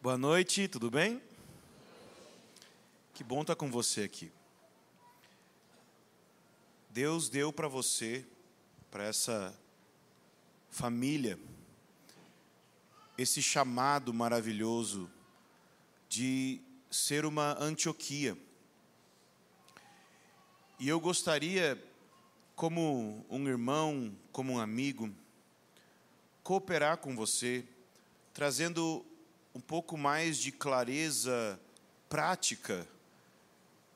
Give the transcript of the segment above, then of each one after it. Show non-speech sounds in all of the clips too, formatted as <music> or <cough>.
Boa noite, tudo bem? Que bom estar com você aqui. Deus deu para você, para essa família, esse chamado maravilhoso de ser uma Antioquia. E eu gostaria, como um irmão, como um amigo, cooperar com você, trazendo um pouco mais de clareza prática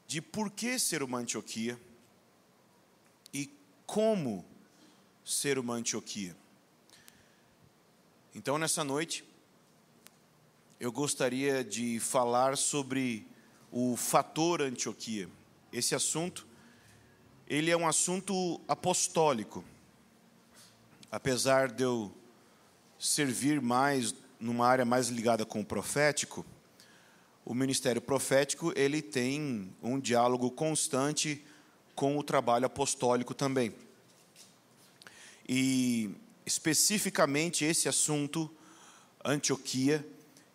de por que ser uma Antioquia e como ser uma Antioquia. Então, nessa noite, eu gostaria de falar sobre o fator Antioquia. Esse assunto, ele é um assunto apostólico. Apesar de eu servir mais numa área mais ligada com o profético, o ministério profético ele tem um diálogo constante com o trabalho apostólico também. E especificamente esse assunto, Antioquia,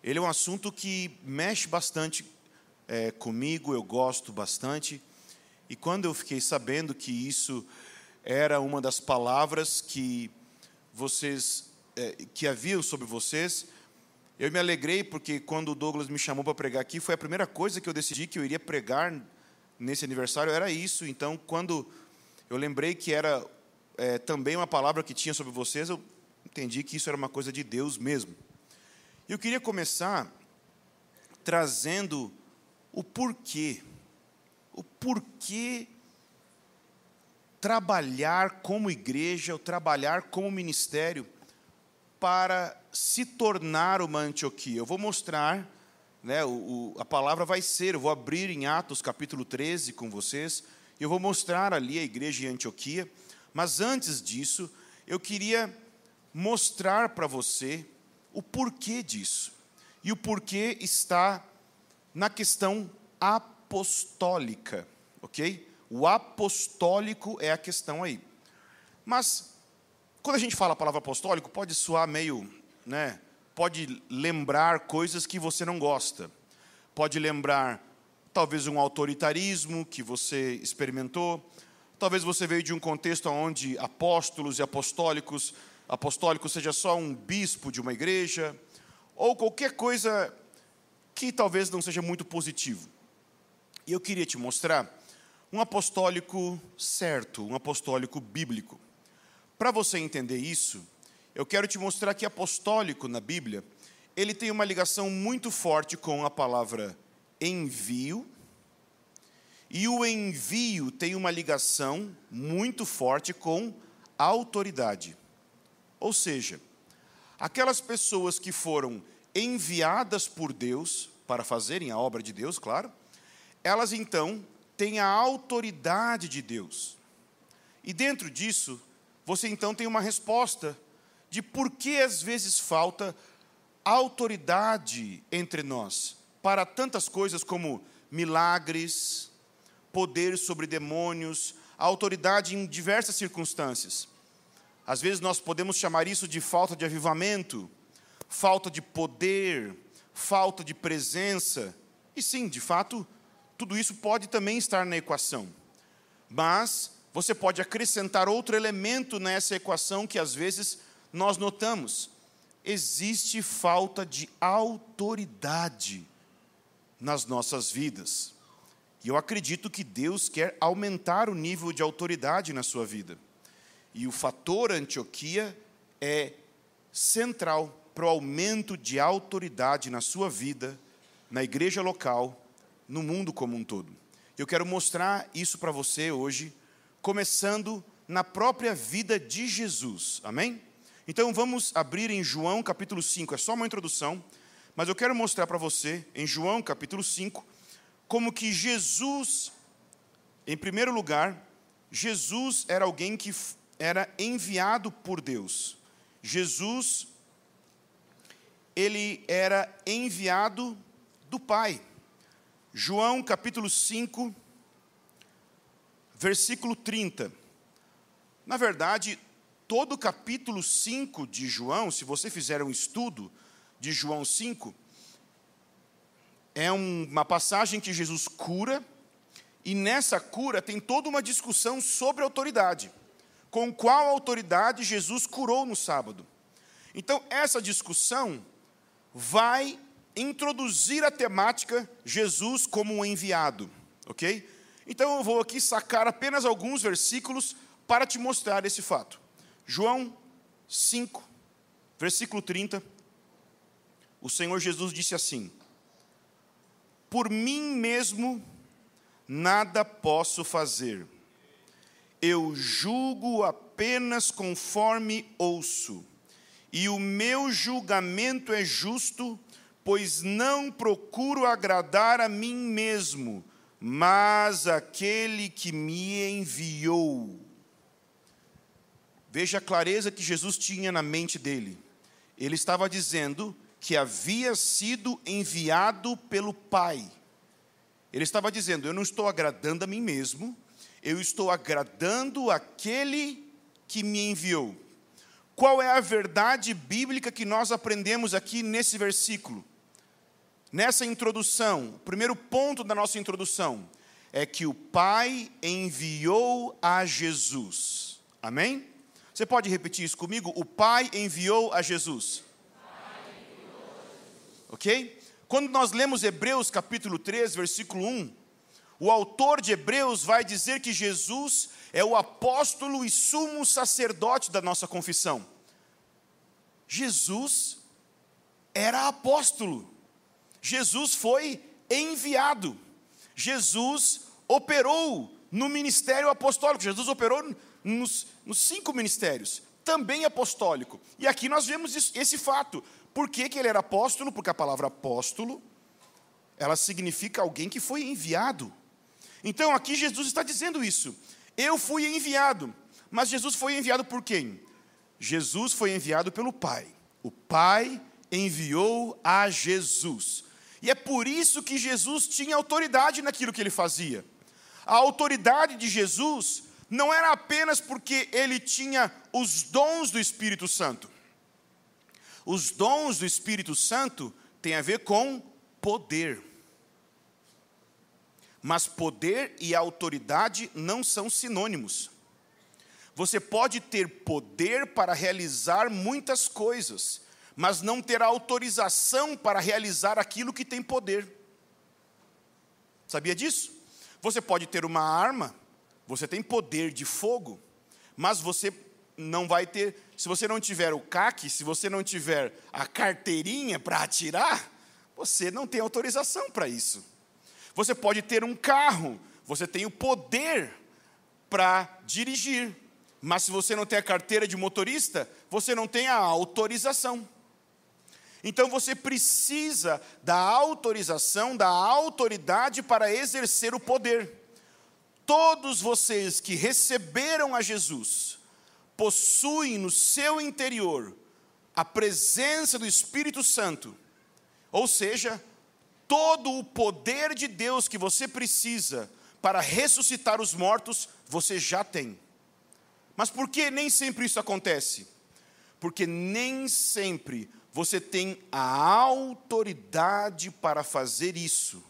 ele é um assunto que mexe bastante é, comigo, eu gosto bastante. E quando eu fiquei sabendo que isso era uma das palavras que vocês, é, que haviam sobre vocês, eu me alegrei porque quando o Douglas me chamou para pregar aqui, foi a primeira coisa que eu decidi que eu iria pregar nesse aniversário, era isso. Então, quando eu lembrei que era é, também uma palavra que tinha sobre vocês, eu entendi que isso era uma coisa de Deus mesmo. Eu queria começar trazendo o porquê. O porquê trabalhar como igreja, ou trabalhar como ministério para se tornar uma Antioquia. Eu vou mostrar, né, o, o, a palavra vai ser, eu vou abrir em Atos capítulo 13 com vocês, e eu vou mostrar ali a igreja em Antioquia, mas antes disso, eu queria mostrar para você o porquê disso. E o porquê está na questão apostólica, ok? O apostólico é a questão aí. Mas quando a gente fala a palavra apostólico, pode soar meio, né? Pode lembrar coisas que você não gosta. Pode lembrar talvez um autoritarismo que você experimentou. Talvez você veio de um contexto onde apóstolos e apostólicos, apostólico seja só um bispo de uma igreja, ou qualquer coisa que talvez não seja muito positivo. E eu queria te mostrar um apostólico certo, um apostólico bíblico. Para você entender isso, eu quero te mostrar que apostólico na Bíblia, ele tem uma ligação muito forte com a palavra envio, e o envio tem uma ligação muito forte com autoridade. Ou seja, aquelas pessoas que foram enviadas por Deus para fazerem a obra de Deus, claro, elas então têm a autoridade de Deus. E dentro disso, você então tem uma resposta de por que às vezes falta autoridade entre nós para tantas coisas como milagres, poder sobre demônios, autoridade em diversas circunstâncias. Às vezes nós podemos chamar isso de falta de avivamento, falta de poder, falta de presença. E sim, de fato, tudo isso pode também estar na equação. Mas você pode acrescentar outro elemento nessa equação que às vezes nós notamos. Existe falta de autoridade nas nossas vidas. E eu acredito que Deus quer aumentar o nível de autoridade na sua vida. E o fator Antioquia é central para o aumento de autoridade na sua vida, na igreja local, no mundo como um todo. Eu quero mostrar isso para você hoje começando na própria vida de Jesus. Amém? Então vamos abrir em João capítulo 5, é só uma introdução, mas eu quero mostrar para você, em João capítulo 5, como que Jesus, em primeiro lugar, Jesus era alguém que era enviado por Deus. Jesus, ele era enviado do Pai. João capítulo 5, versículo 30. Na verdade, todo o capítulo 5 de João, se você fizer um estudo de João 5, é uma passagem que Jesus cura, e nessa cura tem toda uma discussão sobre autoridade. Com qual autoridade Jesus curou no sábado? Então, essa discussão vai introduzir a temática Jesus como um enviado, ok? Então eu vou aqui sacar apenas alguns versículos para te mostrar esse fato. João 5, versículo 30. O Senhor Jesus disse assim: Por mim mesmo nada posso fazer. Eu julgo apenas conforme ouço, e o meu julgamento é justo, pois não procuro agradar a mim mesmo, mas aquele que me enviou. Veja a clareza que Jesus tinha na mente dele. Ele estava dizendo que havia sido enviado pelo Pai. Ele estava dizendo: Eu não estou agradando a mim mesmo, eu estou agradando aquele que me enviou. Qual é a verdade bíblica que nós aprendemos aqui nesse versículo? Nessa introdução, o primeiro ponto da nossa introdução é que o Pai enviou a Jesus. Amém? Você pode repetir isso comigo? O Pai enviou a Jesus. Ok? Quando nós lemos Hebreus capítulo 3, versículo 1, o autor de Hebreus vai dizer que Jesus é o apóstolo e sumo sacerdote da nossa confissão. Jesus era apóstolo. Jesus foi enviado. Jesus operou no ministério apostólico. Jesus operou nos, nos cinco ministérios, também apostólico. E aqui nós vemos isso, esse fato. Por que, que ele era apóstolo? Porque a palavra apóstolo, ela significa alguém que foi enviado. Então aqui Jesus está dizendo isso. Eu fui enviado. Mas Jesus foi enviado por quem? Jesus foi enviado pelo Pai. O Pai enviou a Jesus. E é por isso que Jesus tinha autoridade naquilo que ele fazia. A autoridade de Jesus não era apenas porque ele tinha os dons do Espírito Santo. Os dons do Espírito Santo têm a ver com poder. Mas poder e autoridade não são sinônimos. Você pode ter poder para realizar muitas coisas, mas não ter autorização para realizar aquilo que tem poder. Sabia disso? Você pode ter uma arma, você tem poder de fogo, mas você não vai ter, se você não tiver o CAC, se você não tiver a carteirinha para atirar, você não tem autorização para isso. Você pode ter um carro, você tem o poder para dirigir, mas se você não tem a carteira de motorista, você não tem a autorização. Então você precisa da autorização, da autoridade para exercer o poder todos vocês que receberam a Jesus possuem no seu interior a presença do Espírito Santo, ou seja, todo o poder de Deus que você precisa para ressuscitar os mortos, você já tem. Mas por que nem sempre isso acontece? Porque nem sempre você tem a autoridade para fazer isso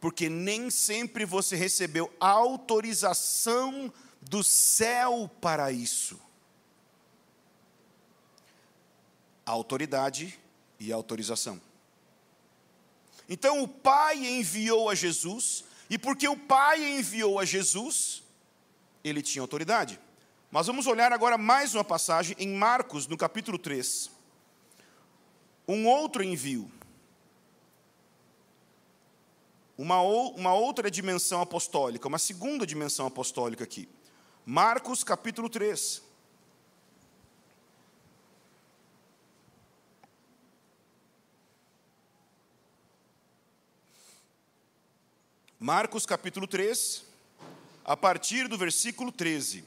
porque nem sempre você recebeu autorização do céu para isso. Autoridade e autorização. Então o Pai enviou a Jesus, e porque o Pai enviou a Jesus, ele tinha autoridade. Mas vamos olhar agora mais uma passagem em Marcos, no capítulo 3. Um outro envio uma, uma outra dimensão apostólica, uma segunda dimensão apostólica aqui. Marcos capítulo 3. Marcos capítulo 3, a partir do versículo 13.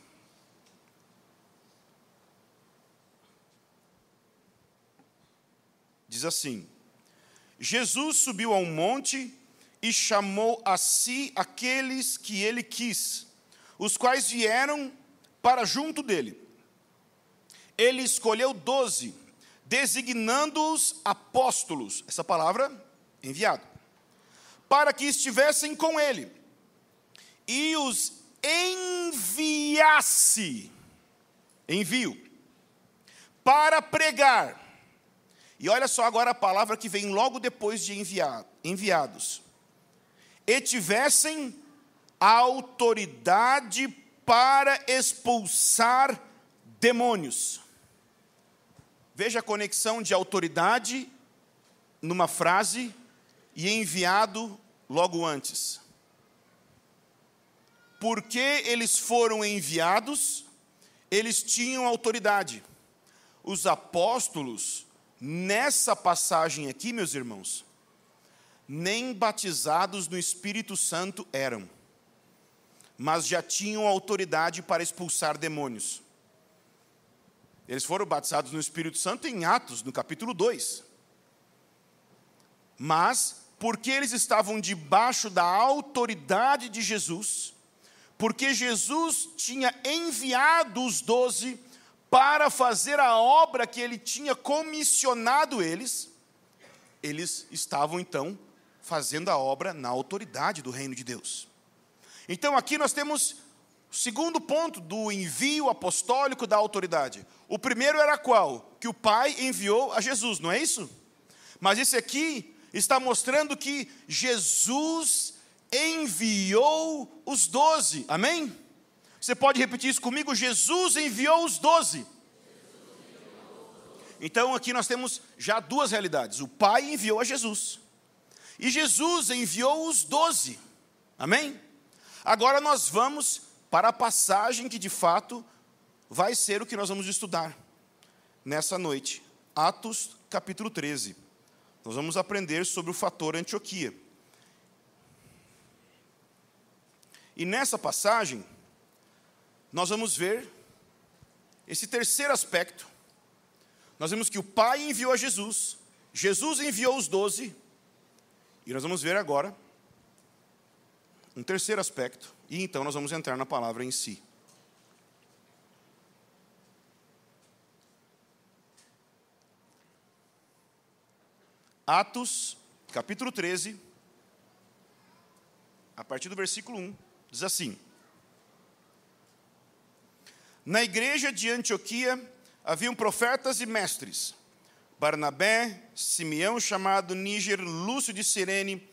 Diz assim: Jesus subiu a um monte e chamou a si aqueles que ele quis, os quais vieram para junto dele. Ele escolheu doze, designando-os apóstolos, essa palavra, enviado, para que estivessem com ele, e os enviasse, envio, para pregar. E olha só agora a palavra que vem logo depois de enviados. E tivessem autoridade para expulsar demônios. Veja a conexão de autoridade numa frase e enviado logo antes. Porque eles foram enviados, eles tinham autoridade. Os apóstolos, nessa passagem aqui, meus irmãos, nem batizados no Espírito Santo eram, mas já tinham autoridade para expulsar demônios. Eles foram batizados no Espírito Santo em Atos, no capítulo 2. Mas, porque eles estavam debaixo da autoridade de Jesus, porque Jesus tinha enviado os doze para fazer a obra que ele tinha comissionado eles, eles estavam então fazendo a obra na autoridade do reino de Deus. Então aqui nós temos o segundo ponto do envio apostólico da autoridade. O primeiro era qual? Que o Pai enviou a Jesus, não é isso? Mas esse aqui está mostrando que Jesus enviou os doze, amém? Você pode repetir isso comigo? Jesus enviou os doze. Então aqui nós temos já duas realidades: o Pai enviou a Jesus, e Jesus enviou os doze, amém? Agora nós vamos para a passagem que de fato vai ser o que nós vamos estudar nessa noite. Atos capítulo 13. Nós vamos aprender sobre o fator Antioquia. E nessa passagem, nós vamos ver esse terceiro aspecto. Nós vemos que o Pai enviou a Jesus, Jesus enviou os doze, e nós vamos ver agora um terceiro aspecto, e então nós vamos entrar na palavra em si. Atos, capítulo 13, a partir do versículo 1, diz assim: Na igreja de Antioquia haviam profetas e mestres, Barnabé, Simeão, chamado Níger, Lúcio de Sirene,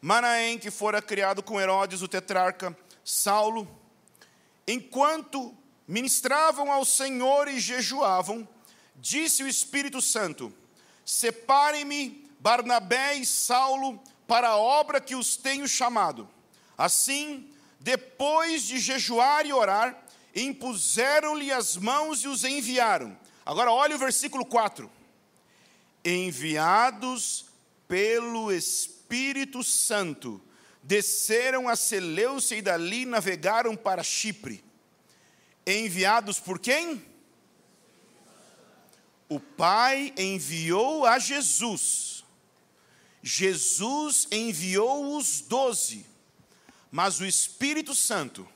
Manaém, que fora criado com Herodes, o tetrarca, Saulo, enquanto ministravam ao Senhor e jejuavam, disse o Espírito Santo: Separem-me Barnabé e Saulo para a obra que os tenho chamado. Assim, depois de jejuar e orar, impuseram-lhe as mãos e os enviaram. Agora olhe o versículo 4. Enviados pelo Espírito Espírito Santo, desceram a Seleucia e dali navegaram para Chipre. Enviados por quem? O Pai enviou a Jesus. Jesus enviou os doze, mas o Espírito Santo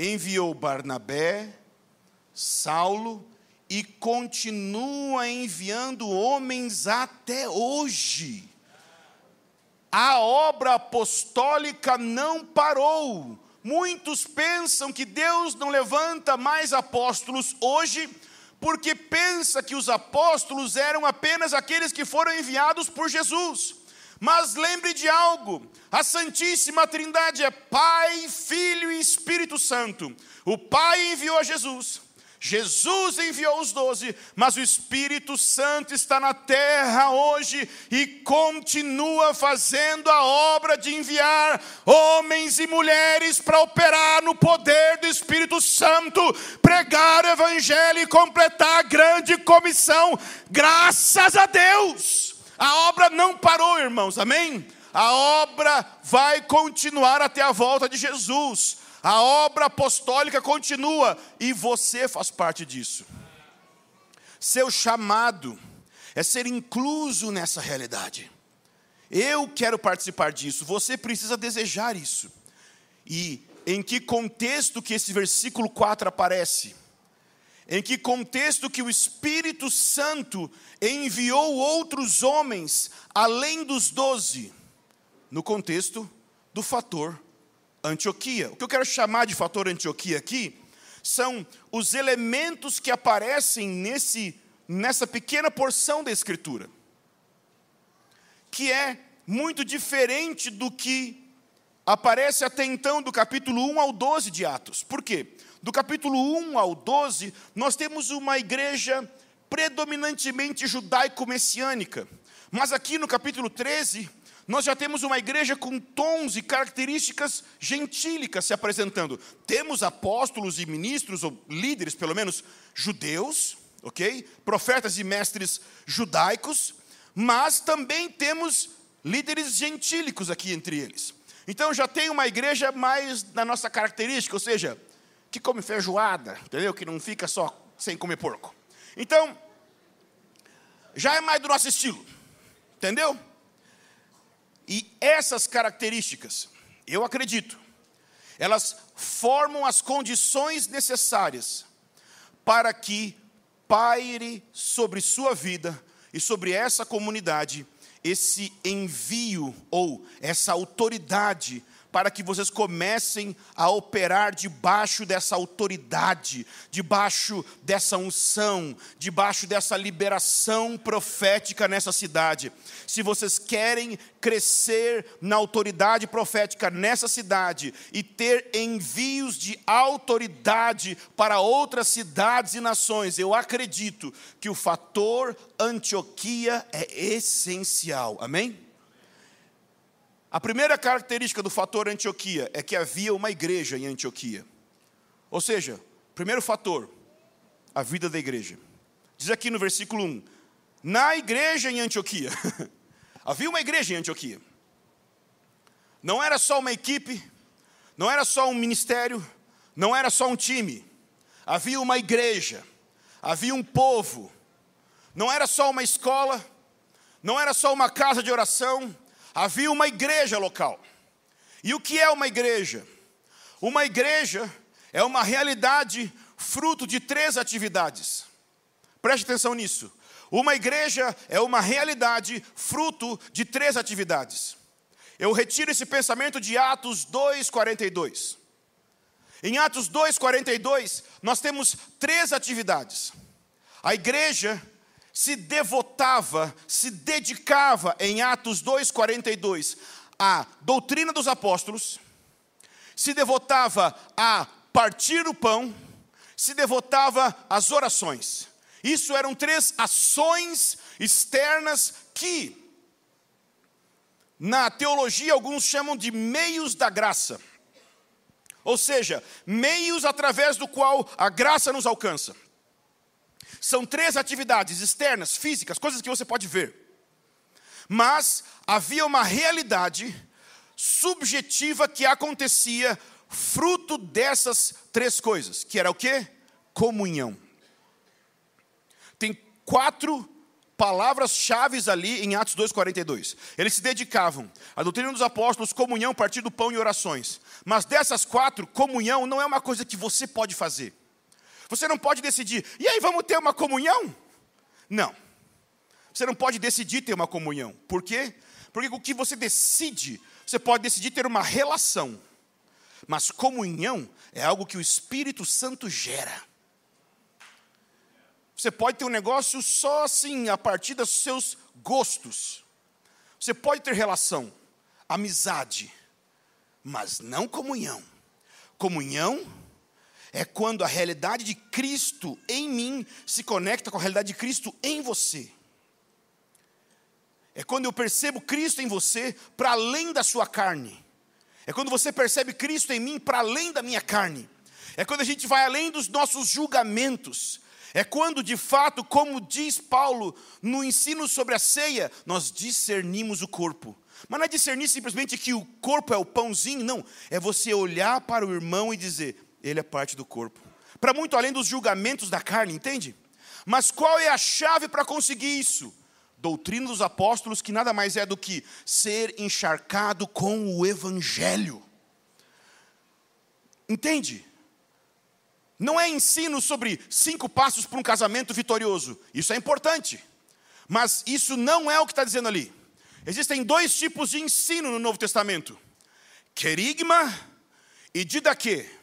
enviou Barnabé, Saulo e continua enviando homens até hoje a obra apostólica não parou. Muitos pensam que Deus não levanta mais apóstolos hoje, porque pensa que os apóstolos eram apenas aqueles que foram enviados por Jesus. Mas lembre de algo: a Santíssima Trindade é Pai, Filho e Espírito Santo. O Pai enviou a Jesus, Jesus enviou os doze, mas o Espírito Santo está na terra hoje e continua fazendo a obra de enviar homens e mulheres para operar no poder do Espírito Santo, pregar o Evangelho e completar a grande comissão. Graças a Deus! A obra não parou, irmãos, amém? A obra vai continuar até a volta de Jesus. A obra apostólica continua e você faz parte disso. Seu chamado é ser incluso nessa realidade. Eu quero participar disso, você precisa desejar isso. E em que contexto que esse versículo 4 aparece? Em que contexto que o Espírito Santo enviou outros homens além dos doze? No contexto do fator Antioquia. O que eu quero chamar de fator Antioquia aqui são os elementos que aparecem nesse, nessa pequena porção da Escritura, que é muito diferente do que aparece até então do capítulo 1 ao 12 de Atos. Por quê? Do capítulo 1 ao 12, nós temos uma igreja predominantemente judaico-messiânica. Mas aqui no capítulo 13, nós já temos uma igreja com tons e características gentílicas se apresentando. Temos apóstolos e ministros, ou líderes, pelo menos, judeus, ok? Profetas e mestres judaicos, mas também temos líderes gentílicos aqui entre eles. Então já tem uma igreja mais na nossa característica, ou seja, que come feijoada, entendeu? Que não fica só sem comer porco. Então, já é mais do nosso estilo, entendeu? E essas características, eu acredito, elas formam as condições necessárias para que paire sobre sua vida e sobre essa comunidade esse envio ou essa autoridade para que vocês comecem a operar debaixo dessa autoridade, debaixo dessa unção, debaixo dessa liberação profética nessa cidade. Se vocês querem crescer na autoridade profética nessa cidade e ter envios de autoridade para outras cidades e nações, eu acredito que o fator Antioquia é essencial. Amém? A primeira característica do fator Antioquia é que havia uma igreja em Antioquia. Ou seja, primeiro fator, a vida da igreja. Diz aqui no versículo 1: Na igreja em Antioquia. <laughs> havia uma igreja em Antioquia. Não era só uma equipe, não era só um ministério, não era só um time. Havia uma igreja, havia um povo. Não era só uma escola, não era só uma casa de oração, havia uma igreja local. E o que é uma igreja? Uma igreja é uma realidade fruto de três atividades. Preste atenção nisso. Uma igreja é uma realidade fruto de três atividades. Eu retiro esse pensamento de Atos 2:42. Em Atos 2:42, nós temos três atividades. A igreja se devotava, se dedicava em Atos 2:42 à doutrina dos apóstolos, se devotava a partir o pão, se devotava às orações. Isso eram três ações externas que na teologia alguns chamam de meios da graça. Ou seja, meios através do qual a graça nos alcança. São três atividades externas, físicas, coisas que você pode ver. Mas havia uma realidade subjetiva que acontecia fruto dessas três coisas, que era o quê? Comunhão. Tem quatro palavras-chave ali em Atos 2,42. Eles se dedicavam à doutrina dos apóstolos, comunhão, partir do pão e orações. Mas dessas quatro, comunhão não é uma coisa que você pode fazer. Você não pode decidir, e aí vamos ter uma comunhão? Não. Você não pode decidir ter uma comunhão. Por quê? Porque o que você decide, você pode decidir ter uma relação. Mas comunhão é algo que o Espírito Santo gera. Você pode ter um negócio só assim, a partir dos seus gostos. Você pode ter relação, amizade, mas não comunhão. Comunhão é quando a realidade de Cristo em mim se conecta com a realidade de Cristo em você. É quando eu percebo Cristo em você para além da sua carne. É quando você percebe Cristo em mim para além da minha carne. É quando a gente vai além dos nossos julgamentos. É quando, de fato, como diz Paulo no ensino sobre a ceia, nós discernimos o corpo. Mas não é discernir simplesmente que o corpo é o pãozinho, não. É você olhar para o irmão e dizer: ele é parte do corpo. Para muito além dos julgamentos da carne, entende? Mas qual é a chave para conseguir isso? Doutrina dos apóstolos, que nada mais é do que ser encharcado com o evangelho. Entende? Não é ensino sobre cinco passos para um casamento vitorioso. Isso é importante. Mas isso não é o que está dizendo ali. Existem dois tipos de ensino no Novo Testamento: querigma e didaquê.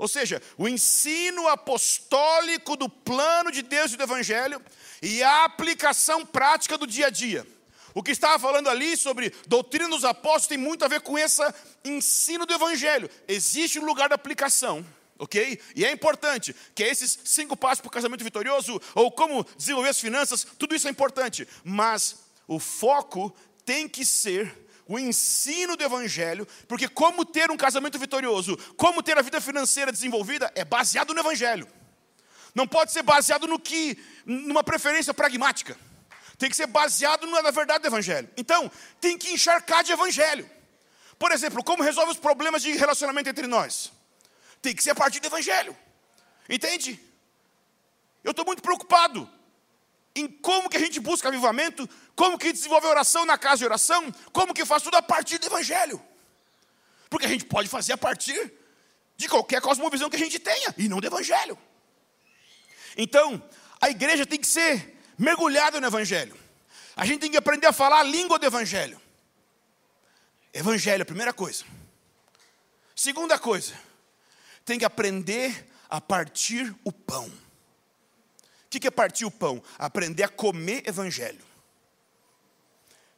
Ou seja, o ensino apostólico do plano de Deus e do Evangelho e a aplicação prática do dia a dia. O que estava falando ali sobre doutrina dos apóstolos tem muito a ver com esse ensino do Evangelho. Existe um lugar de aplicação, ok? E é importante que esses cinco passos para o casamento vitorioso, ou como desenvolver as finanças, tudo isso é importante. Mas o foco tem que ser o ensino do Evangelho, porque como ter um casamento vitorioso, como ter a vida financeira desenvolvida, é baseado no Evangelho. Não pode ser baseado no que, numa preferência pragmática tem que ser baseado na verdade do Evangelho. Então, tem que encharcar de Evangelho. Por exemplo, como resolve os problemas de relacionamento entre nós? Tem que ser a partir do Evangelho. Entende? Eu estou muito preocupado em como que a gente busca avivamento, como que desenvolve oração na casa de oração, como que faz tudo a partir do Evangelho. Porque a gente pode fazer a partir de qualquer cosmovisão que a gente tenha, e não do Evangelho. Então, a igreja tem que ser mergulhado no Evangelho. A gente tem que aprender a falar a língua do Evangelho. Evangelho, primeira coisa. Segunda coisa, tem que aprender a partir o pão. O que é partir o pão? Aprender a comer Evangelho.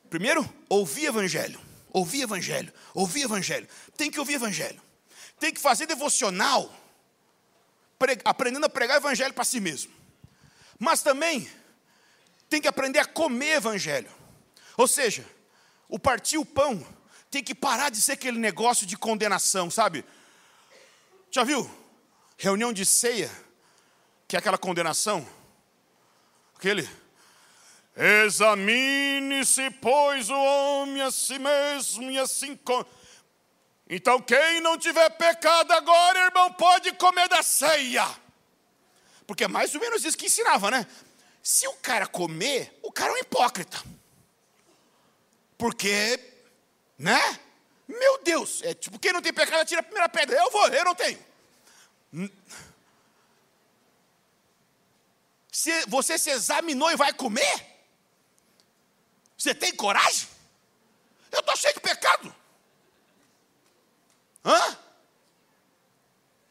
Primeiro, ouvir Evangelho. Ouvir Evangelho. Ouvir Evangelho. Tem que ouvir Evangelho. Tem que fazer devocional. Aprendendo a pregar Evangelho para si mesmo. Mas também tem que aprender a comer evangelho. Ou seja, o partir o pão tem que parar de ser aquele negócio de condenação, sabe? Já viu? Reunião de ceia, que é aquela condenação. Aquele. Examine-se, pois, o homem a si mesmo e assim. Então, quem não tiver pecado agora, irmão, pode comer da ceia. Porque é mais ou menos isso que ensinava, né? Se o cara comer, o cara é um hipócrita. Porque, né? Meu Deus, é tipo, quem não tem pecado, tira a primeira pedra. Eu vou, eu não tenho. Você se examinou e vai comer? Você tem coragem? Eu estou cheio de pecado. Hã?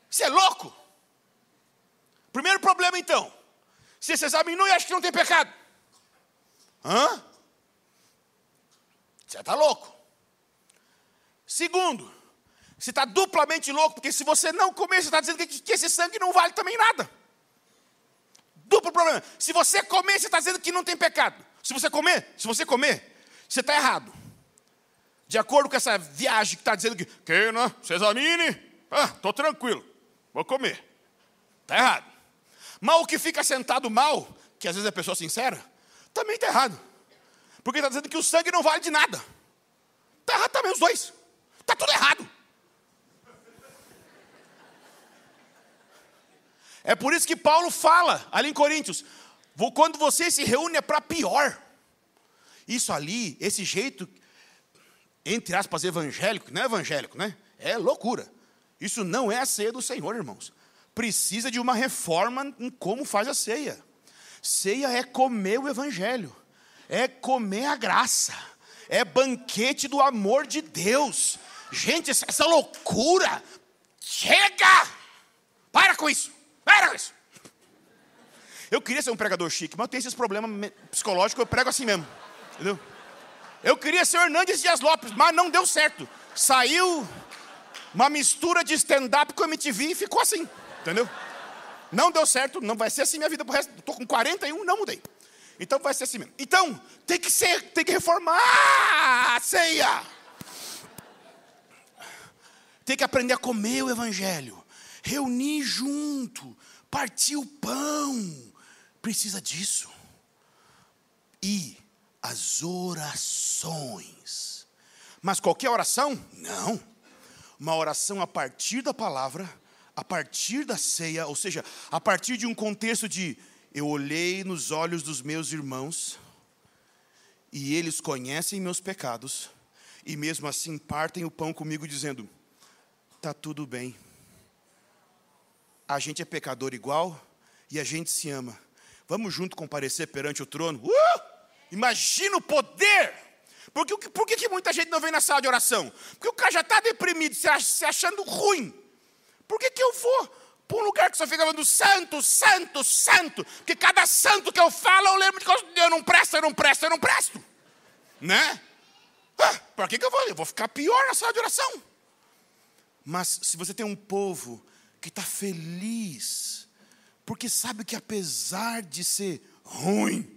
Você é louco? Primeiro problema então. Você se examinou e acha que não tem pecado. Hã? Você está louco. Segundo, você está duplamente louco, porque se você não comer, você está dizendo que, que esse sangue não vale também nada. Duplo problema. Se você comer, você está dizendo que não tem pecado. Se você comer, se você comer, você está errado. De acordo com essa viagem que está dizendo que, que não, se examine, ah, estou tranquilo, vou comer. Está errado. Mas o que fica sentado mal, que às vezes é pessoa sincera, também está errado. Porque está dizendo que o sangue não vale de nada. Está errado também os dois. Está tudo errado. É por isso que Paulo fala ali em Coríntios: quando você se reúne é para pior. Isso ali, esse jeito, entre aspas, evangélico, não é evangélico, né? É loucura. Isso não é a ceia do Senhor, irmãos precisa de uma reforma em como faz a ceia. Ceia é comer o Evangelho, é comer a graça, é banquete do amor de Deus. Gente, essa loucura, chega! Para com isso, com isso. Eu queria ser um pregador chique, mas eu tenho esses problemas psicológicos, eu prego assim mesmo, entendeu? Eu queria ser Hernandes Dias Lopes, mas não deu certo. Saiu uma mistura de stand-up com MTV e ficou assim. Entendeu? Não deu certo, não vai ser assim minha vida pro resto. Estou com 41, não mudei. Então vai ser assim mesmo. Então, tem que ser, tem que reformar a ceia. Tem que aprender a comer o evangelho. Reunir junto, partir o pão. Precisa disso. E as orações. Mas qualquer oração? Não. Uma oração a partir da palavra a partir da ceia, ou seja, a partir de um contexto de eu olhei nos olhos dos meus irmãos e eles conhecem meus pecados e mesmo assim partem o pão comigo dizendo: tá tudo bem, a gente é pecador igual e a gente se ama. Vamos junto comparecer perante o trono? Uh! Imagina o poder! Por que, que muita gente não vem na sala de oração? Porque o cara já está deprimido, se achando ruim. Por que, que eu vou para um lugar que só fica falando santo, santo, santo? Porque cada santo que eu falo, eu lembro de que eu não presto, eu não presto, eu não presto. Né? Ah, para que, que eu vou? Eu vou ficar pior na sala de oração. Mas se você tem um povo que está feliz, porque sabe que apesar de ser ruim,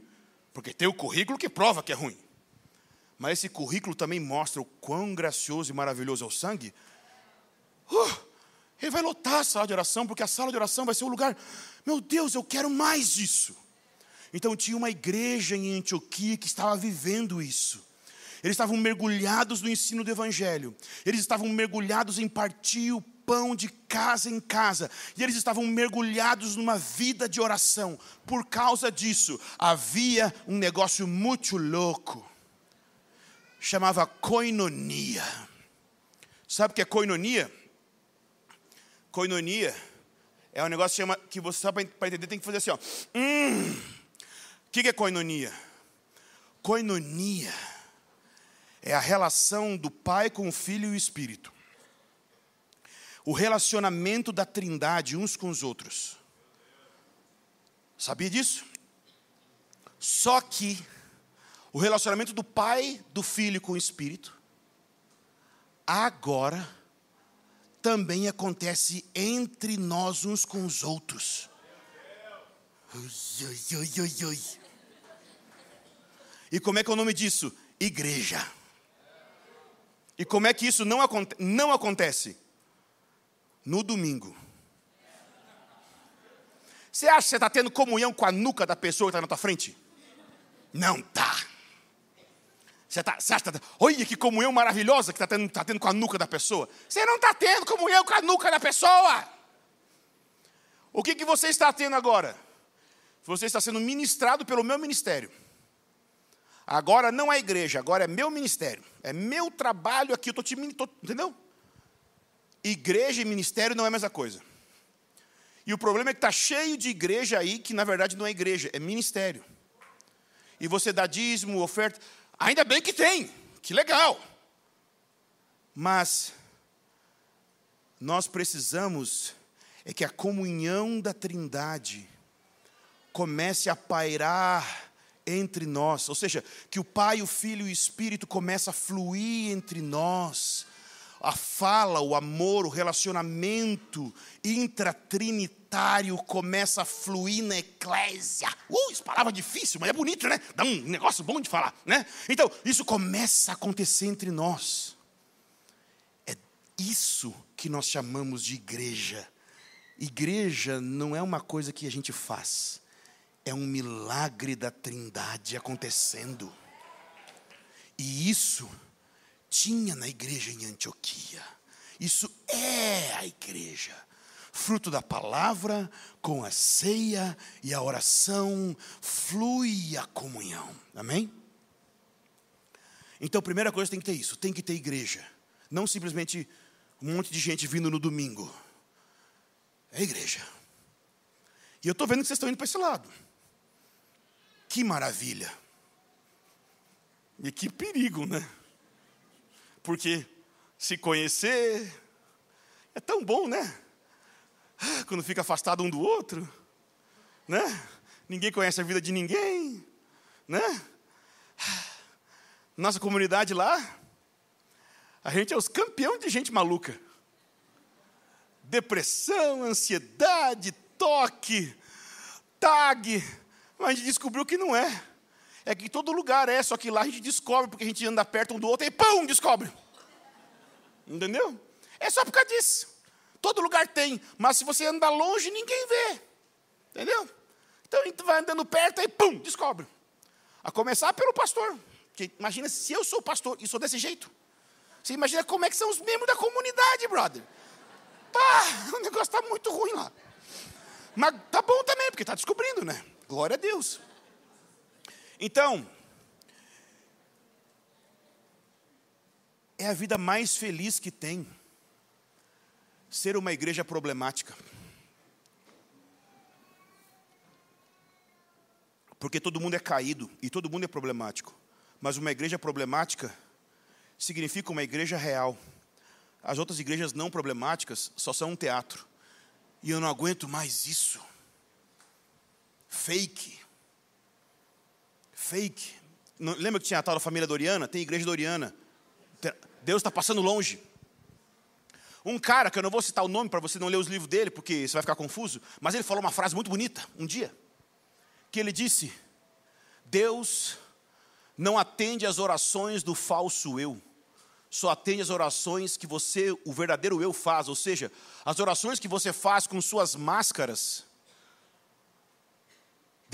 porque tem o currículo que prova que é ruim, mas esse currículo também mostra o quão gracioso e maravilhoso é o sangue, uh, ele vai lotar a sala de oração, porque a sala de oração vai ser o lugar, meu Deus, eu quero mais disso. Então tinha uma igreja em Antioquia que estava vivendo isso. Eles estavam mergulhados no ensino do Evangelho. Eles estavam mergulhados em partir o pão de casa em casa. E eles estavam mergulhados numa vida de oração. Por causa disso, havia um negócio muito louco. Chamava coinonia. Sabe o que é coinonia? Coinonia é um negócio que, chama, que você, para entender, tem que fazer assim: ó. Hum. O que é coinonia? Coinonia é a relação do Pai com o Filho e o Espírito. O relacionamento da Trindade uns com os outros. Sabia disso? Só que o relacionamento do Pai, do Filho com o Espírito, agora também acontece entre nós uns com os outros. Ui, ui, ui, e como é que é o nome disso? Igreja. E como é que isso não, aconte não acontece? No domingo. Você acha que você está tendo comunhão com a nuca da pessoa que está na tua frente? Não está. Você, tá, você acha que tá, olha que comunhão maravilhosa que está tendo, tá tendo com a nuca da pessoa. Você não está tendo comunhão com a nuca da pessoa. O que, que você está tendo agora? Você está sendo ministrado pelo meu ministério. Agora não é igreja, agora é meu ministério. É meu trabalho aqui, eu estou te tô, entendeu? Igreja e ministério não é a mesma coisa. E o problema é que está cheio de igreja aí que na verdade não é igreja, é ministério. E você dá dízimo, oferta. Ainda bem que tem, que legal. Mas nós precisamos é que a comunhão da Trindade comece a pairar entre nós, ou seja, que o Pai, o Filho e o Espírito começa a fluir entre nós. A fala, o amor, o relacionamento intratrinitário começa a fluir na eclésia. Uh, isso palavra difícil, mas é bonito, né? Dá um negócio bom de falar, né? Então, isso começa a acontecer entre nós. É isso que nós chamamos de igreja. Igreja não é uma coisa que a gente faz é um milagre da Trindade acontecendo. E isso tinha na igreja em Antioquia. Isso é a igreja. Fruto da palavra, com a ceia e a oração, flui a comunhão. Amém? Então, primeira coisa tem que ter isso: tem que ter igreja. Não simplesmente um monte de gente vindo no domingo. É igreja. E eu estou vendo que vocês estão indo para esse lado. Que maravilha! E que perigo, né? Porque se conhecer é tão bom, né? Quando fica afastado um do outro, né? Ninguém conhece a vida de ninguém, né? Nossa comunidade lá, a gente é os campeões de gente maluca. Depressão, ansiedade, toque, tag, mas a gente descobriu que não é. É que todo lugar é, só que lá a gente descobre, porque a gente anda perto um do outro e pum, descobre. Entendeu? É só por causa disso. Todo lugar tem, mas se você andar longe, ninguém vê. Entendeu? Então a gente vai andando perto e pum, descobre. A começar pelo pastor. Porque imagina se eu sou pastor e sou desse jeito. Você imagina como é que são os membros da comunidade, brother. Pá, o negócio está muito ruim lá. Mas tá bom também, porque está descobrindo, né? Glória a Deus. Então, é a vida mais feliz que tem ser uma igreja problemática. Porque todo mundo é caído e todo mundo é problemático. Mas uma igreja problemática significa uma igreja real. As outras igrejas não problemáticas só são um teatro. E eu não aguento mais isso. Fake. Fake. lembra que tinha a tal da família Doriana? Tem igreja Doriana. Deus está passando longe. Um cara, que eu não vou citar o nome para você não ler os livros dele, porque você vai ficar confuso, mas ele falou uma frase muito bonita um dia. Que ele disse: Deus não atende às orações do falso eu, só atende às orações que você, o verdadeiro eu, faz, ou seja, as orações que você faz com suas máscaras.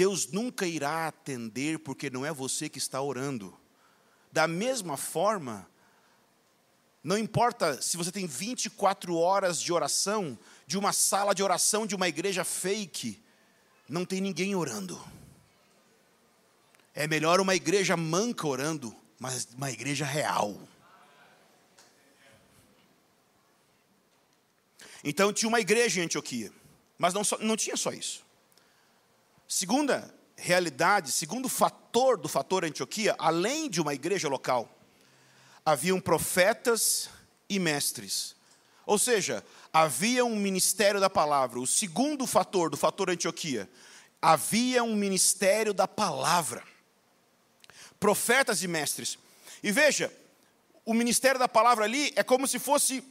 Deus nunca irá atender porque não é você que está orando. Da mesma forma, não importa se você tem 24 horas de oração, de uma sala de oração de uma igreja fake, não tem ninguém orando. É melhor uma igreja manca orando, mas uma igreja real. Então tinha uma igreja em Antioquia, mas não, só, não tinha só isso. Segunda realidade, segundo fator do fator Antioquia, além de uma igreja local, haviam profetas e mestres. Ou seja, havia um ministério da palavra. O segundo fator do fator Antioquia, havia um ministério da palavra. Profetas e mestres. E veja, o ministério da palavra ali é como se fosse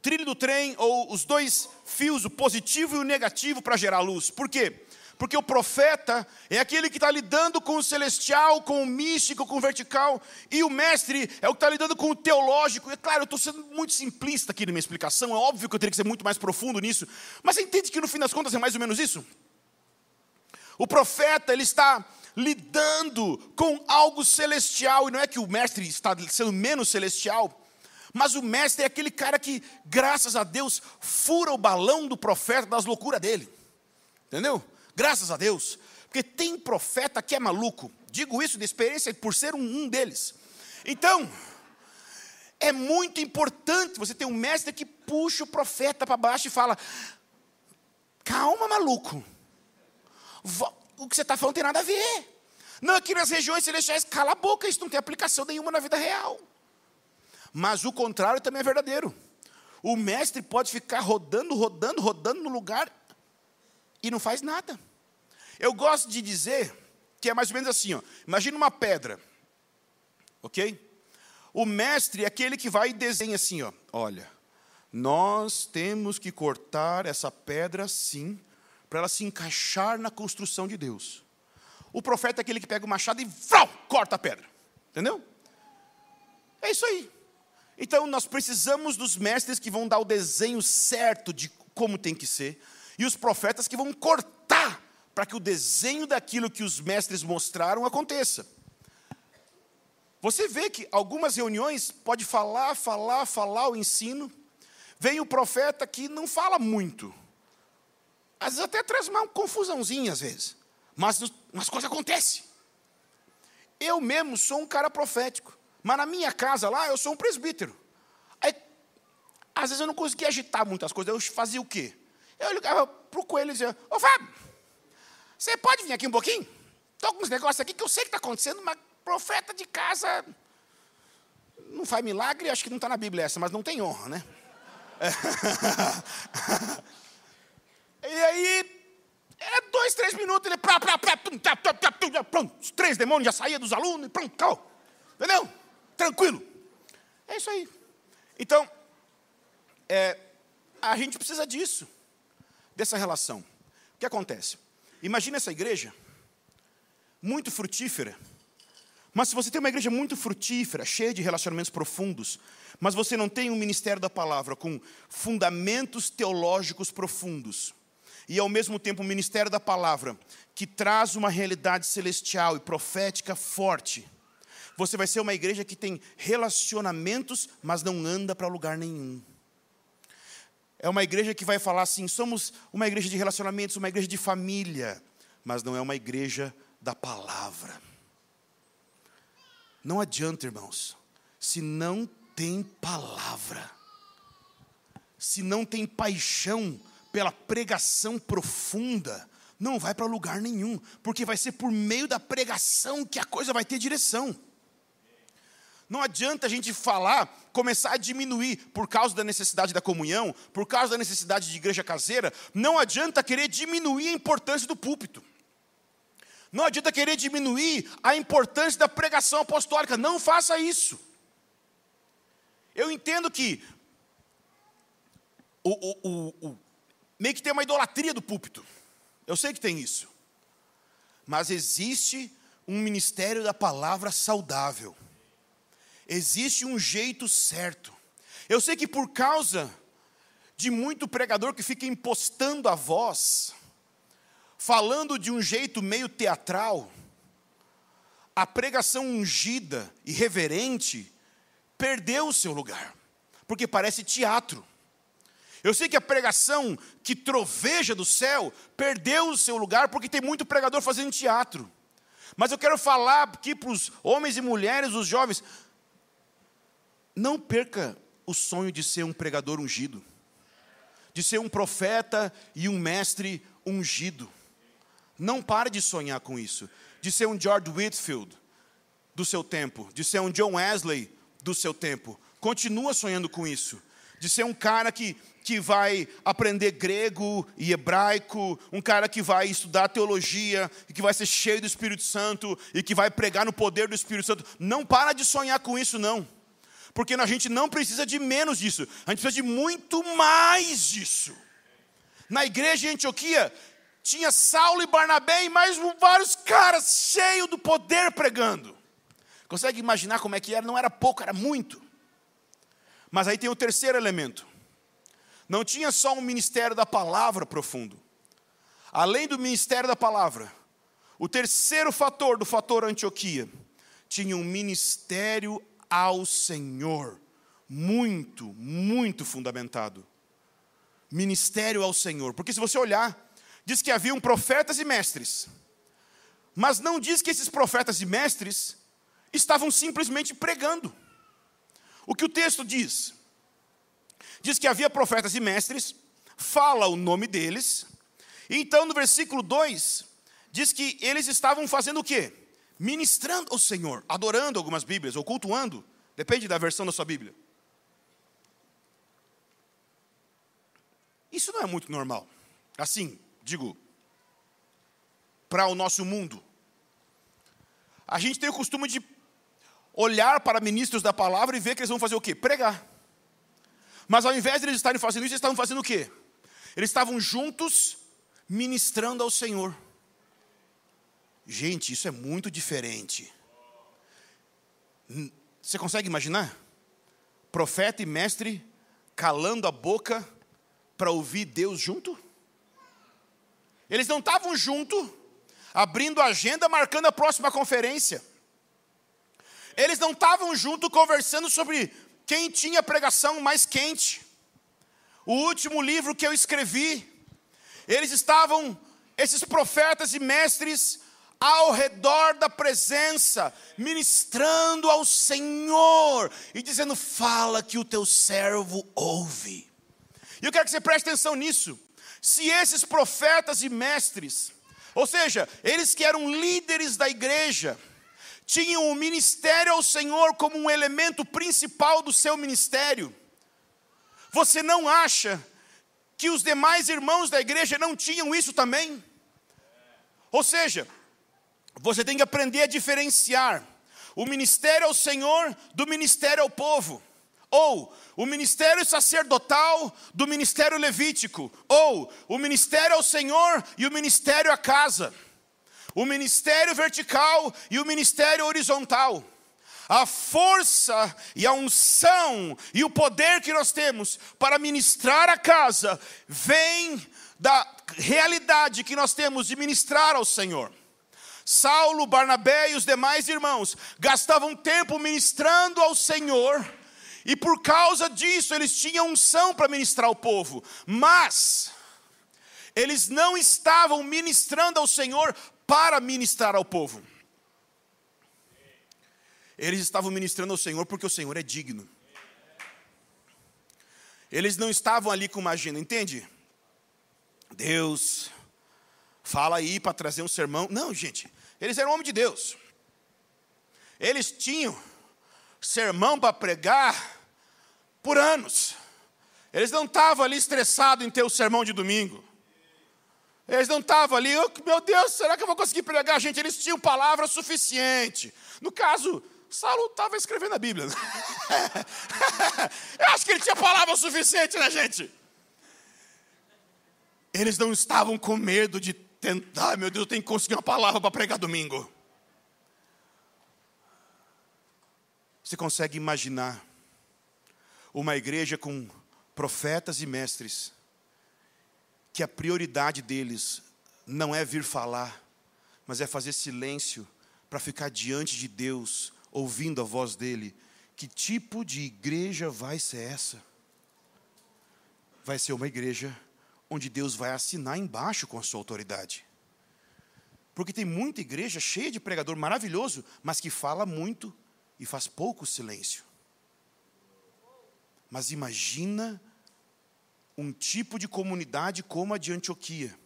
trilho do trem ou os dois fios, o positivo e o negativo para gerar luz. Por quê? Porque o profeta é aquele que está lidando com o celestial, com o místico, com o vertical, e o mestre é o que está lidando com o teológico. E claro, eu estou sendo muito simplista aqui na minha explicação, é óbvio que eu teria que ser muito mais profundo nisso, mas você entende que no fim das contas é mais ou menos isso? O profeta, ele está lidando com algo celestial, e não é que o mestre está sendo menos celestial, mas o mestre é aquele cara que, graças a Deus, fura o balão do profeta das loucuras dele. Entendeu? Graças a Deus. Porque tem profeta que é maluco. Digo isso de experiência por ser um, um deles. Então, é muito importante você ter um mestre que puxa o profeta para baixo e fala: calma, maluco. O que você está falando tem nada a ver. Não, aqui nas regiões celestiais, cala a boca, isso não tem aplicação nenhuma na vida real. Mas o contrário também é verdadeiro. O mestre pode ficar rodando, rodando, rodando no lugar e não faz nada. Eu gosto de dizer que é mais ou menos assim, ó. Imagina uma pedra. OK? O mestre é aquele que vai e desenha assim, ó. Olha, nós temos que cortar essa pedra assim, para ela se encaixar na construção de Deus. O profeta é aquele que pega o machado e vrau, corta a pedra. Entendeu? É isso aí. Então nós precisamos dos mestres que vão dar o desenho certo de como tem que ser, e os profetas que vão cortar para que o desenho daquilo que os mestres mostraram aconteça. Você vê que algumas reuniões pode falar, falar, falar o ensino, vem o profeta que não fala muito. Às vezes até traz uma confusãozinha às vezes, mas as coisas acontecem. Eu mesmo sou um cara profético. Mas na minha casa lá, eu sou um presbítero. Aí, às vezes eu não conseguia agitar muitas coisas. Eu fazia o quê? Eu ligava para o coelho e dizia, ô Fábio, você pode vir aqui um pouquinho? Estou com uns negócios aqui que eu sei que está acontecendo, mas profeta de casa não faz milagre, acho que não está na Bíblia essa, mas não tem honra, né? <laughs> e aí, era dois, três minutos, ele pronto, os três demônios já saíam dos alunos, pronto, acabou. Entendeu? tranquilo. É isso aí. Então, é, a gente precisa disso, dessa relação. O que acontece? Imagina essa igreja, muito frutífera, mas se você tem uma igreja muito frutífera, cheia de relacionamentos profundos, mas você não tem um ministério da palavra com fundamentos teológicos profundos, e ao mesmo tempo um ministério da palavra que traz uma realidade celestial e profética forte, você vai ser uma igreja que tem relacionamentos, mas não anda para lugar nenhum. É uma igreja que vai falar assim: somos uma igreja de relacionamentos, uma igreja de família, mas não é uma igreja da palavra. Não adianta, irmãos, se não tem palavra, se não tem paixão pela pregação profunda, não vai para lugar nenhum, porque vai ser por meio da pregação que a coisa vai ter direção. Não adianta a gente falar, começar a diminuir por causa da necessidade da comunhão, por causa da necessidade de igreja caseira, não adianta querer diminuir a importância do púlpito. Não adianta querer diminuir a importância da pregação apostólica, não faça isso. Eu entendo que o, o, o, meio que tem uma idolatria do púlpito. Eu sei que tem isso. Mas existe um ministério da palavra saudável. Existe um jeito certo. Eu sei que por causa de muito pregador que fica impostando a voz, falando de um jeito meio teatral, a pregação ungida e reverente perdeu o seu lugar, porque parece teatro. Eu sei que a pregação que troveja do céu perdeu o seu lugar porque tem muito pregador fazendo teatro. Mas eu quero falar aqui para os homens e mulheres, os jovens, não perca o sonho de ser um pregador ungido, de ser um profeta e um mestre ungido. Não pare de sonhar com isso, de ser um George Whitfield do seu tempo, de ser um John Wesley do seu tempo. Continua sonhando com isso. De ser um cara que, que vai aprender grego e hebraico, um cara que vai estudar teologia, e que vai ser cheio do Espírito Santo e que vai pregar no poder do Espírito Santo. Não para de sonhar com isso, não. Porque a gente não precisa de menos disso, a gente precisa de muito mais disso. Na igreja em Antioquia, tinha Saulo e Barnabé e mais vários caras cheios do poder pregando. Consegue imaginar como é que era? Não era pouco, era muito. Mas aí tem o terceiro elemento. Não tinha só um ministério da palavra profundo. Além do ministério da palavra, o terceiro fator do fator Antioquia tinha um ministério ao Senhor, muito, muito fundamentado. Ministério ao Senhor, porque se você olhar, diz que haviam profetas e mestres, mas não diz que esses profetas e mestres estavam simplesmente pregando. O que o texto diz? Diz que havia profetas e mestres, fala o nome deles, então no versículo 2 diz que eles estavam fazendo o quê? Ministrando ao Senhor, adorando algumas Bíblias, ou cultuando, depende da versão da sua Bíblia. Isso não é muito normal. Assim, digo, para o nosso mundo. A gente tem o costume de olhar para ministros da palavra e ver que eles vão fazer o quê? Pregar. Mas ao invés de eles estarem fazendo isso, eles estavam fazendo o quê? Eles estavam juntos ministrando ao Senhor. Gente, isso é muito diferente. Você consegue imaginar? Profeta e mestre calando a boca para ouvir Deus junto? Eles não estavam junto, abrindo a agenda, marcando a próxima conferência. Eles não estavam junto conversando sobre quem tinha pregação mais quente. O último livro que eu escrevi, eles estavam, esses profetas e mestres, ao redor da presença, ministrando ao Senhor e dizendo: Fala que o teu servo ouve. E eu quero que você preste atenção nisso. Se esses profetas e mestres, ou seja, eles que eram líderes da igreja, tinham o ministério ao Senhor como um elemento principal do seu ministério. Você não acha que os demais irmãos da igreja não tinham isso também? Ou seja, você tem que aprender a diferenciar o ministério ao Senhor do ministério ao povo, ou o ministério sacerdotal do ministério levítico, ou o ministério ao Senhor e o ministério à casa o ministério vertical e o ministério horizontal. A força e a unção e o poder que nós temos para ministrar a casa vem da realidade que nós temos de ministrar ao Senhor. Saulo, Barnabé e os demais irmãos gastavam tempo ministrando ao Senhor, e por causa disso eles tinham unção para ministrar ao povo, mas eles não estavam ministrando ao Senhor para ministrar ao povo. Eles estavam ministrando ao Senhor porque o Senhor é digno. Eles não estavam ali com uma agenda, entende? Deus, fala aí para trazer um sermão. Não, gente, eles eram homens de Deus. Eles tinham sermão para pregar por anos. Eles não estavam ali estressados em ter o sermão de domingo. Eles não estavam ali, oh, meu Deus, será que eu vou conseguir pregar? Gente, eles tinham palavra suficiente. No caso, Saulo estava escrevendo a Bíblia. <laughs> eu acho que ele tinha palavra suficiente, né, gente? Eles não estavam com medo de tentar, meu Deus, eu tenho que conseguir uma palavra para pregar domingo. Você consegue imaginar uma igreja com profetas e mestres, que a prioridade deles não é vir falar, mas é fazer silêncio para ficar diante de Deus, ouvindo a voz dele. Que tipo de igreja vai ser essa? Vai ser uma igreja onde Deus vai assinar embaixo com a sua autoridade. Porque tem muita igreja cheia de pregador maravilhoso, mas que fala muito e faz pouco silêncio. Mas imagina um tipo de comunidade como a de Antioquia,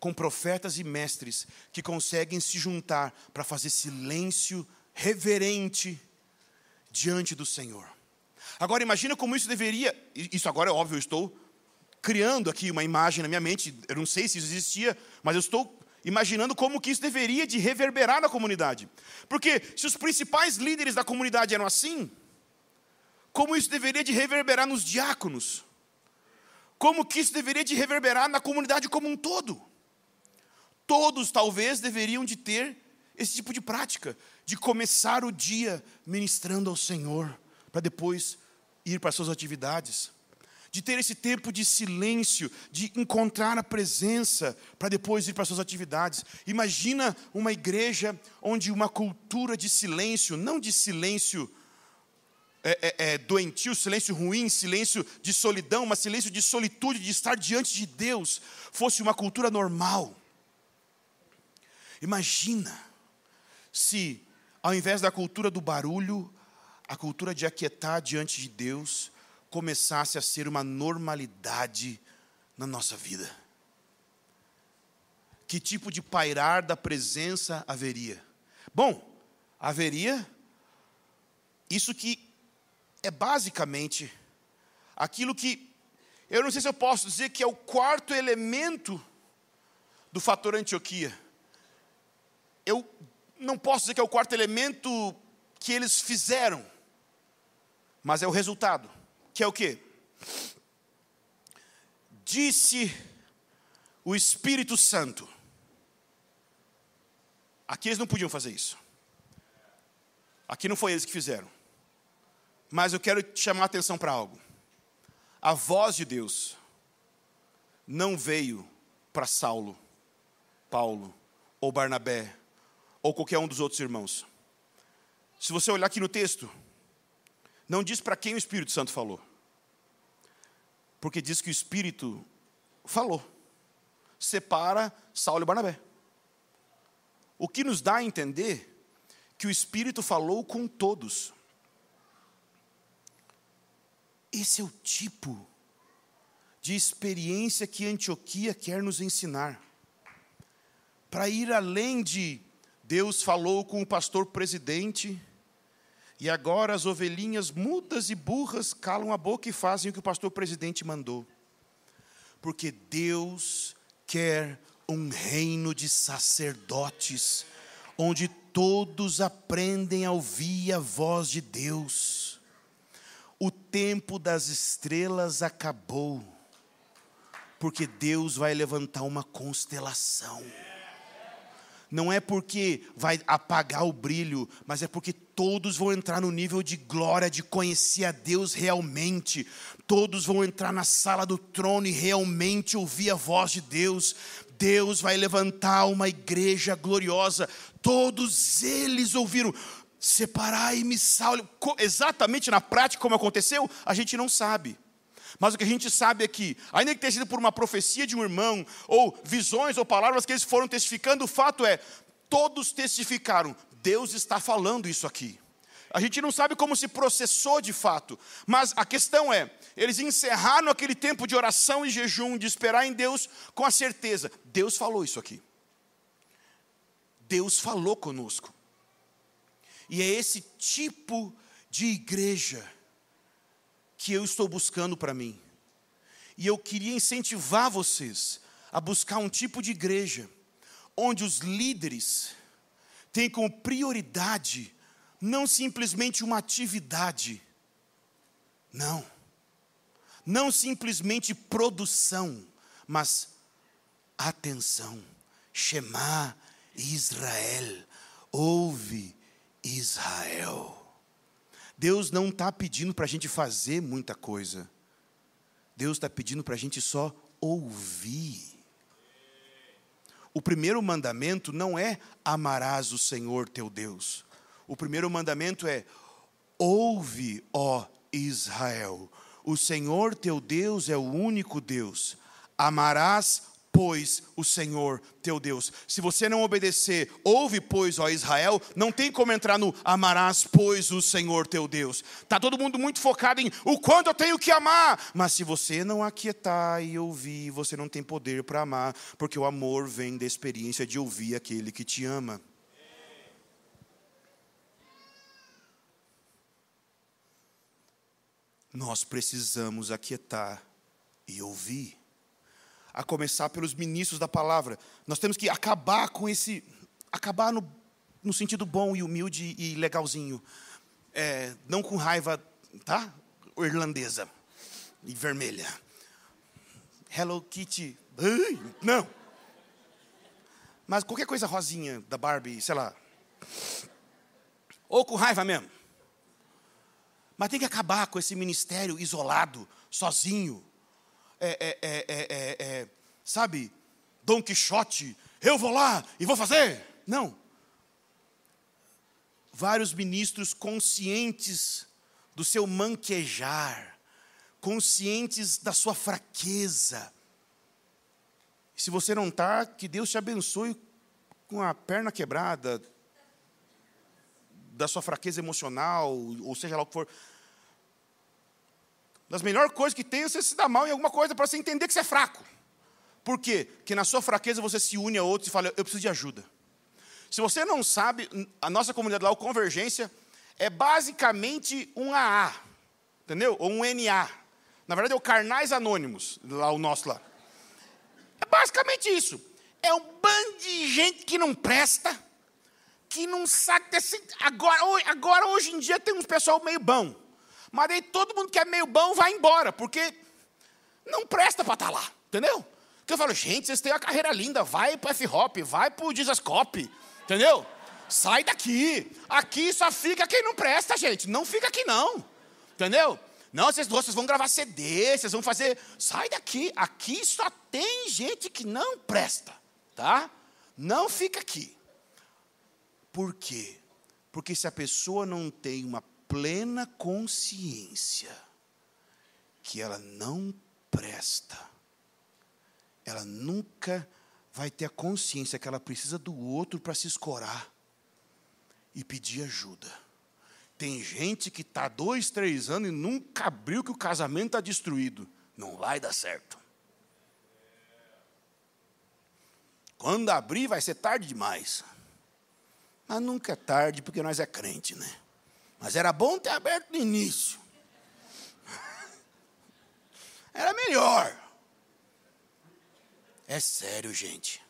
com profetas e mestres que conseguem se juntar para fazer silêncio reverente diante do Senhor. Agora imagina como isso deveria, isso agora é óbvio, eu estou criando aqui uma imagem na minha mente, eu não sei se isso existia, mas eu estou imaginando como que isso deveria de reverberar na comunidade. Porque se os principais líderes da comunidade eram assim, como isso deveria de reverberar nos diáconos, como que isso deveria de reverberar na comunidade como um todo. Todos talvez deveriam de ter esse tipo de prática, de começar o dia ministrando ao Senhor, para depois ir para suas atividades. De ter esse tempo de silêncio, de encontrar a presença, para depois ir para suas atividades. Imagina uma igreja onde uma cultura de silêncio, não de silêncio é, é, é, doentio, silêncio ruim, silêncio de solidão, mas silêncio de solitude, de estar diante de Deus, fosse uma cultura normal. Imagina se, ao invés da cultura do barulho, a cultura de aquietar diante de Deus começasse a ser uma normalidade na nossa vida. Que tipo de pairar da presença haveria? Bom, haveria isso que é basicamente aquilo que eu não sei se eu posso dizer que é o quarto elemento do fator Antioquia. Eu não posso dizer que é o quarto elemento que eles fizeram, mas é o resultado, que é o quê? Disse o Espírito Santo. Aqui eles não podiam fazer isso. Aqui não foi eles que fizeram. Mas eu quero te chamar a atenção para algo. A voz de Deus não veio para Saulo, Paulo ou Barnabé ou qualquer um dos outros irmãos. Se você olhar aqui no texto, não diz para quem o Espírito Santo falou. Porque diz que o Espírito falou. Separa Saulo e Barnabé. O que nos dá a entender que o Espírito falou com todos. Esse é o tipo de experiência que Antioquia quer nos ensinar. Para ir além de Deus falou com o pastor presidente, e agora as ovelhinhas mudas e burras calam a boca e fazem o que o pastor presidente mandou. Porque Deus quer um reino de sacerdotes, onde todos aprendem a ouvir a voz de Deus o tempo das estrelas acabou, porque Deus vai levantar uma constelação. Não é porque vai apagar o brilho, mas é porque todos vão entrar no nível de glória, de conhecer a Deus realmente. Todos vão entrar na sala do trono e realmente ouvir a voz de Deus. Deus vai levantar uma igreja gloriosa. Todos eles ouviram. Separai-me, Saulo. Exatamente na prática como aconteceu, a gente não sabe. Mas o que a gente sabe é que, ainda que tenha sido por uma profecia de um irmão, ou visões ou palavras que eles foram testificando, o fato é, todos testificaram, Deus está falando isso aqui. A gente não sabe como se processou de fato, mas a questão é: eles encerraram aquele tempo de oração e jejum, de esperar em Deus, com a certeza, Deus falou isso aqui. Deus falou conosco. E é esse tipo de igreja que eu estou buscando para mim. E eu queria incentivar vocês a buscar um tipo de igreja onde os líderes têm como prioridade não simplesmente uma atividade, não, não simplesmente produção, mas atenção, Shema Israel, ouve Israel. Deus não está pedindo para a gente fazer muita coisa, Deus está pedindo para a gente só ouvir. O primeiro mandamento não é amarás o Senhor teu Deus. O primeiro mandamento é: ouve, ó Israel, o Senhor teu Deus é o único Deus. Amarás pois, o Senhor teu Deus. Se você não obedecer, ouve, pois, ó Israel, não tem como entrar no amarás, pois, o Senhor teu Deus. Está todo mundo muito focado em o quanto eu tenho que amar. Mas se você não aquietar e ouvir, você não tem poder para amar, porque o amor vem da experiência de ouvir aquele que te ama. Nós precisamos aquietar e ouvir a começar pelos ministros da palavra. Nós temos que acabar com esse. acabar no, no sentido bom e humilde e legalzinho. É, não com raiva, tá? Irlandesa e vermelha. Hello Kitty. não. Mas qualquer coisa rosinha da Barbie, sei lá. Ou com raiva mesmo. Mas tem que acabar com esse ministério isolado, sozinho, é, é, é, sabe, Dom Quixote, eu vou lá e vou fazer. Não. Vários ministros conscientes do seu manquejar, conscientes da sua fraqueza. Se você não está, que Deus te abençoe com a perna quebrada, da sua fraqueza emocional, ou seja lá o que for. Das melhores coisas que tem é você se dar mal em alguma coisa para você entender que você é fraco. Por quê? Porque na sua fraqueza você se une a outros e fala, eu preciso de ajuda. Se você não sabe, a nossa comunidade lá, o Convergência, é basicamente um AA, entendeu? Ou um NA. Na verdade é o Carnais Anônimos, lá o nosso lá. É basicamente isso. É um bando de gente que não presta, que não sabe. Agora, agora hoje em dia tem uns pessoal meio bom. Mas aí todo mundo que é meio bom vai embora, porque não presta para estar tá lá, entendeu? Porque eu falo, gente, vocês têm uma carreira linda, vai para F-Hop, vai para o Dizascope, entendeu? Sai daqui. Aqui só fica quem não presta, gente. Não fica aqui não. Entendeu? Não, vocês, vocês vão gravar CD, vocês vão fazer. Sai daqui. Aqui só tem gente que não presta, tá? Não fica aqui. Por quê? Porque se a pessoa não tem uma plena consciência que ela não presta, ela nunca vai ter a consciência que ela precisa do outro para se escorar e pedir ajuda. Tem gente que está dois, três anos e nunca abriu que o casamento está destruído. Não vai dar certo. Quando abrir, vai ser tarde demais. Mas nunca é tarde, porque nós é crente, né? Mas era bom ter aberto no início. <laughs> Era melhor. É sério, gente.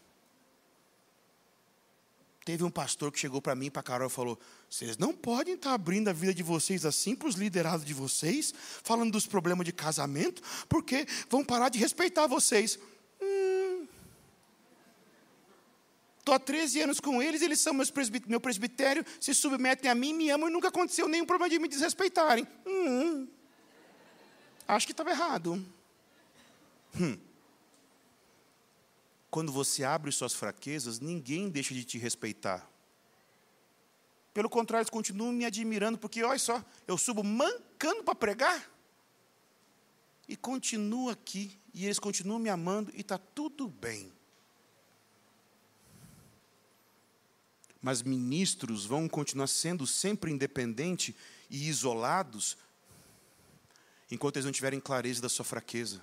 Teve um pastor que chegou para mim, para Carol, e falou: Vocês não podem estar tá abrindo a vida de vocês assim para os liderados de vocês, falando dos problemas de casamento, porque vão parar de respeitar vocês. Estou há 13 anos com eles, eles são meus presbit meu presbitério, se submetem a mim, me amam e nunca aconteceu nenhum problema de me desrespeitarem. Hum, acho que estava errado. Hum. Quando você abre suas fraquezas, ninguém deixa de te respeitar. Pelo contrário, eles continuam me admirando, porque olha só, eu subo mancando para pregar. E continuo aqui, e eles continuam me amando, e está tudo bem. Mas ministros vão continuar sendo sempre independentes e isolados, enquanto eles não tiverem clareza da sua fraqueza.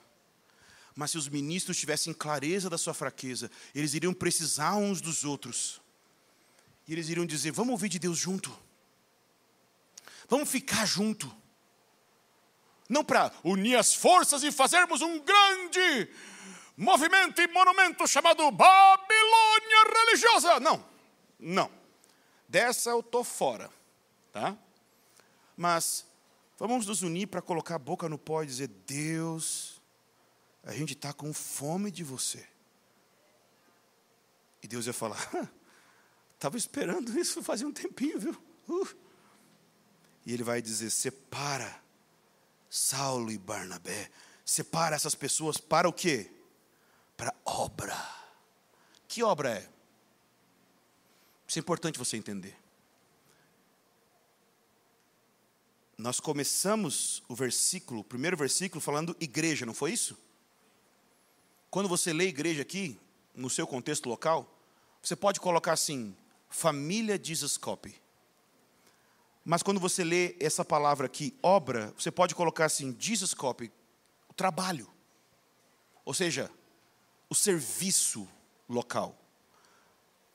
Mas se os ministros tivessem clareza da sua fraqueza, eles iriam precisar uns dos outros. E eles iriam dizer: Vamos ouvir de Deus junto. Vamos ficar junto. Não para unir as forças e fazermos um grande movimento e monumento chamado Babilônia religiosa. Não, não. Dessa eu estou fora, tá? Mas vamos nos unir para colocar a boca no pó e dizer: Deus, a gente está com fome de você. E Deus ia falar: estava esperando isso fazia um tempinho, viu? Uh. E ele vai dizer: separa Saulo e Barnabé, separa essas pessoas para o quê? Para obra. Que obra é? Isso é importante você entender. Nós começamos o versículo, o primeiro versículo, falando igreja, não foi isso? Quando você lê igreja aqui, no seu contexto local, você pode colocar assim, família Jesus Copy. Mas quando você lê essa palavra aqui, obra, você pode colocar assim, Jesus Copy, o trabalho. Ou seja, o serviço local.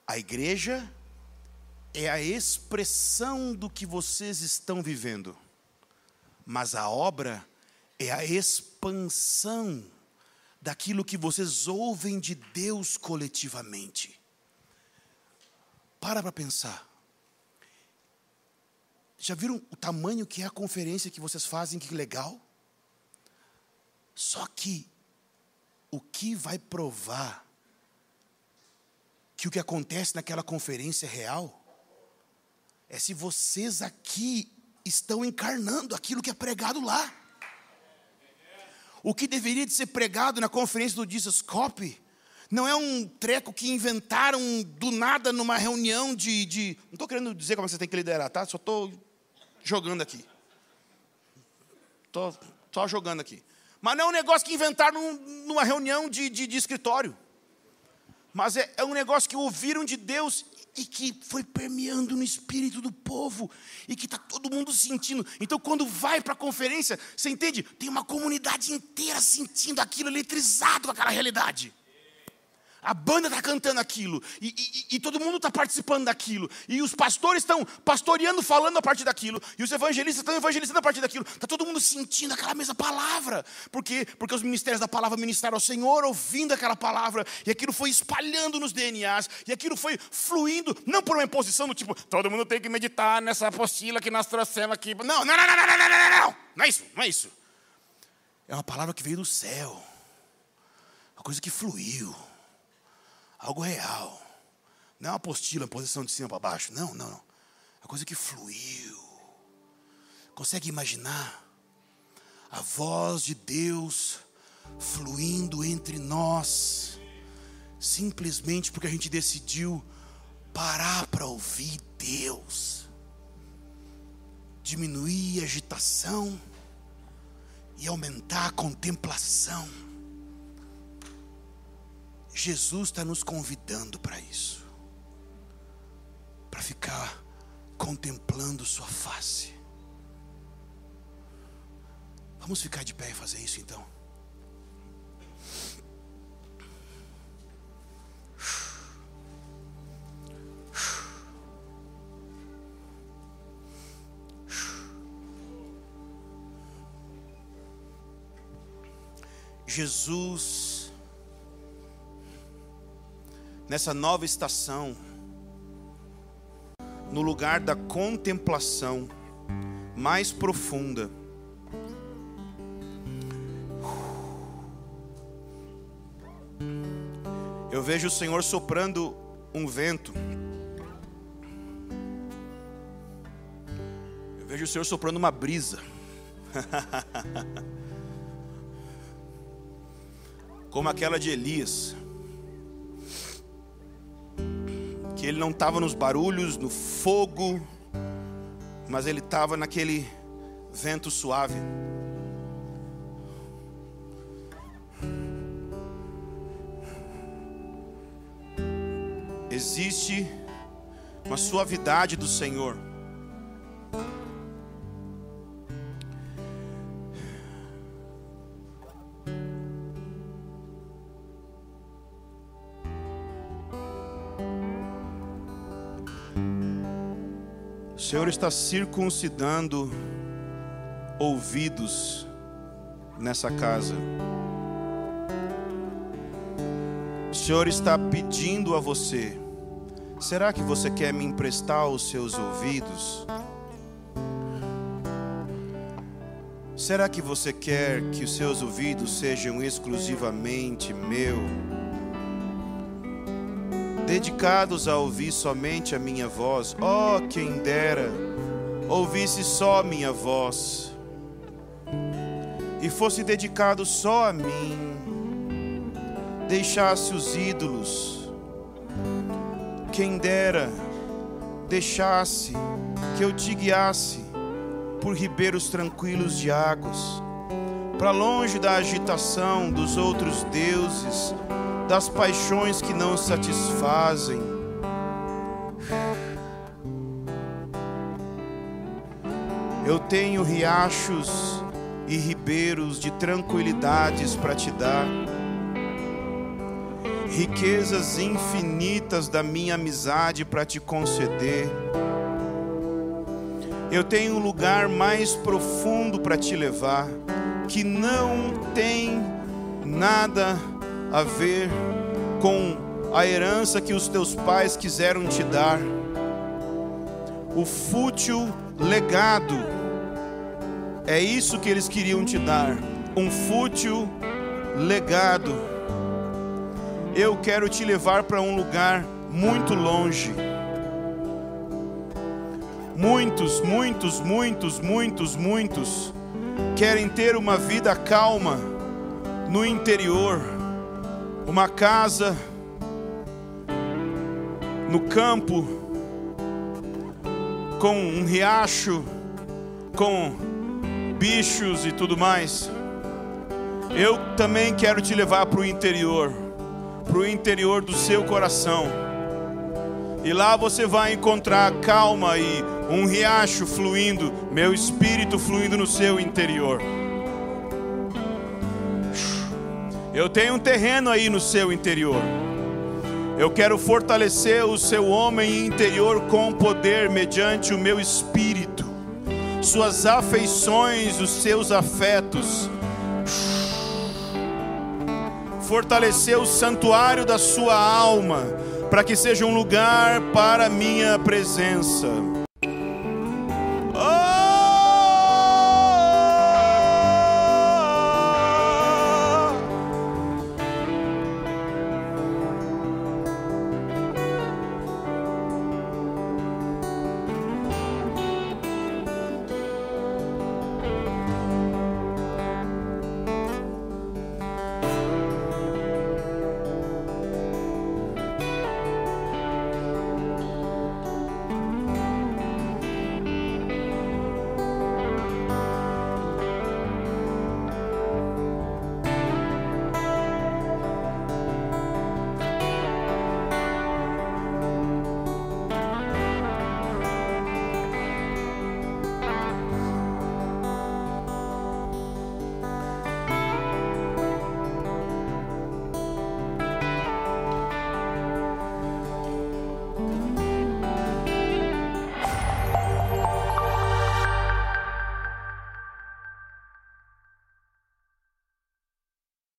A igreja é a expressão do que vocês estão vivendo, mas a obra é a expansão daquilo que vocês ouvem de Deus coletivamente. Para para pensar. Já viram o tamanho que é a conferência que vocês fazem? Que legal. Só que o que vai provar que o que acontece naquela conferência é real é se vocês aqui estão encarnando aquilo que é pregado lá. O que deveria de ser pregado na conferência do Jesus Copy não é um treco que inventaram do nada numa reunião de. de não estou querendo dizer como você tem que liderar, tá? Só estou jogando aqui. Estou só jogando aqui. Mas não é um negócio que inventaram numa reunião de, de, de escritório. Mas é, é um negócio que ouviram de Deus e que foi permeando no espírito do povo e que está todo mundo sentindo. Então, quando vai para a conferência, você entende? Tem uma comunidade inteira sentindo aquilo, eletrizado com aquela realidade. A banda está cantando aquilo, e, e, e todo mundo está participando daquilo, e os pastores estão pastoreando, falando a partir daquilo, e os evangelistas estão evangelizando a partir daquilo. Está todo mundo sentindo aquela mesma palavra. Por quê? Porque os ministérios da palavra ministraram ao Senhor, ouvindo aquela palavra, e aquilo foi espalhando nos DNAs, e aquilo foi fluindo, não por uma imposição do tipo, todo mundo tem que meditar nessa apostila que nós trouxemos aqui. Não, não, não, não, não, não, não, não, não, não é isso, não é isso. É uma palavra que veio do céu, uma coisa que fluiu algo real. Não é uma apostila, uma posição de cima para baixo. Não, não, não. É coisa que fluiu. Consegue imaginar a voz de Deus fluindo entre nós, simplesmente porque a gente decidiu parar para ouvir Deus, diminuir a agitação e aumentar a contemplação. Jesus está nos convidando para isso, para ficar contemplando Sua face. Vamos ficar de pé e fazer isso então. Jesus nessa nova estação, no lugar da contemplação mais profunda. Eu vejo o Senhor soprando um vento. Eu vejo o Senhor soprando uma brisa. <laughs> Como aquela de Elias. Ele não estava nos barulhos, no fogo, mas ele estava naquele vento suave. Existe uma suavidade do Senhor. Senhor está circuncidando ouvidos nessa casa. O Senhor está pedindo a você: será que você quer me emprestar os seus ouvidos? Será que você quer que os seus ouvidos sejam exclusivamente meu? Dedicados a ouvir somente a minha voz? Oh, quem dera ouvisse só minha voz e fosse dedicado só a mim, deixasse os ídolos, quem dera deixasse que eu te guiasse por ribeiros tranquilos de águas, para longe da agitação dos outros deuses, das paixões que não satisfazem. Eu tenho riachos e ribeiros de tranquilidades para te dar, riquezas infinitas da minha amizade para te conceder. Eu tenho um lugar mais profundo para te levar, que não tem nada a ver com a herança que os teus pais quiseram te dar, o fútil legado é isso que eles queriam te dar, um fútil legado. Eu quero te levar para um lugar muito longe. Muitos, muitos, muitos, muitos, muitos querem ter uma vida calma no interior, uma casa no campo, com um riacho, com bichos e tudo mais. Eu também quero te levar para o interior, para o interior do seu coração. E lá você vai encontrar calma e um riacho fluindo, meu espírito fluindo no seu interior. Eu tenho um terreno aí no seu interior. Eu quero fortalecer o seu homem interior com poder mediante o meu espírito suas afeições, os seus afetos. Fortalecer o santuário da sua alma, para que seja um lugar para minha presença.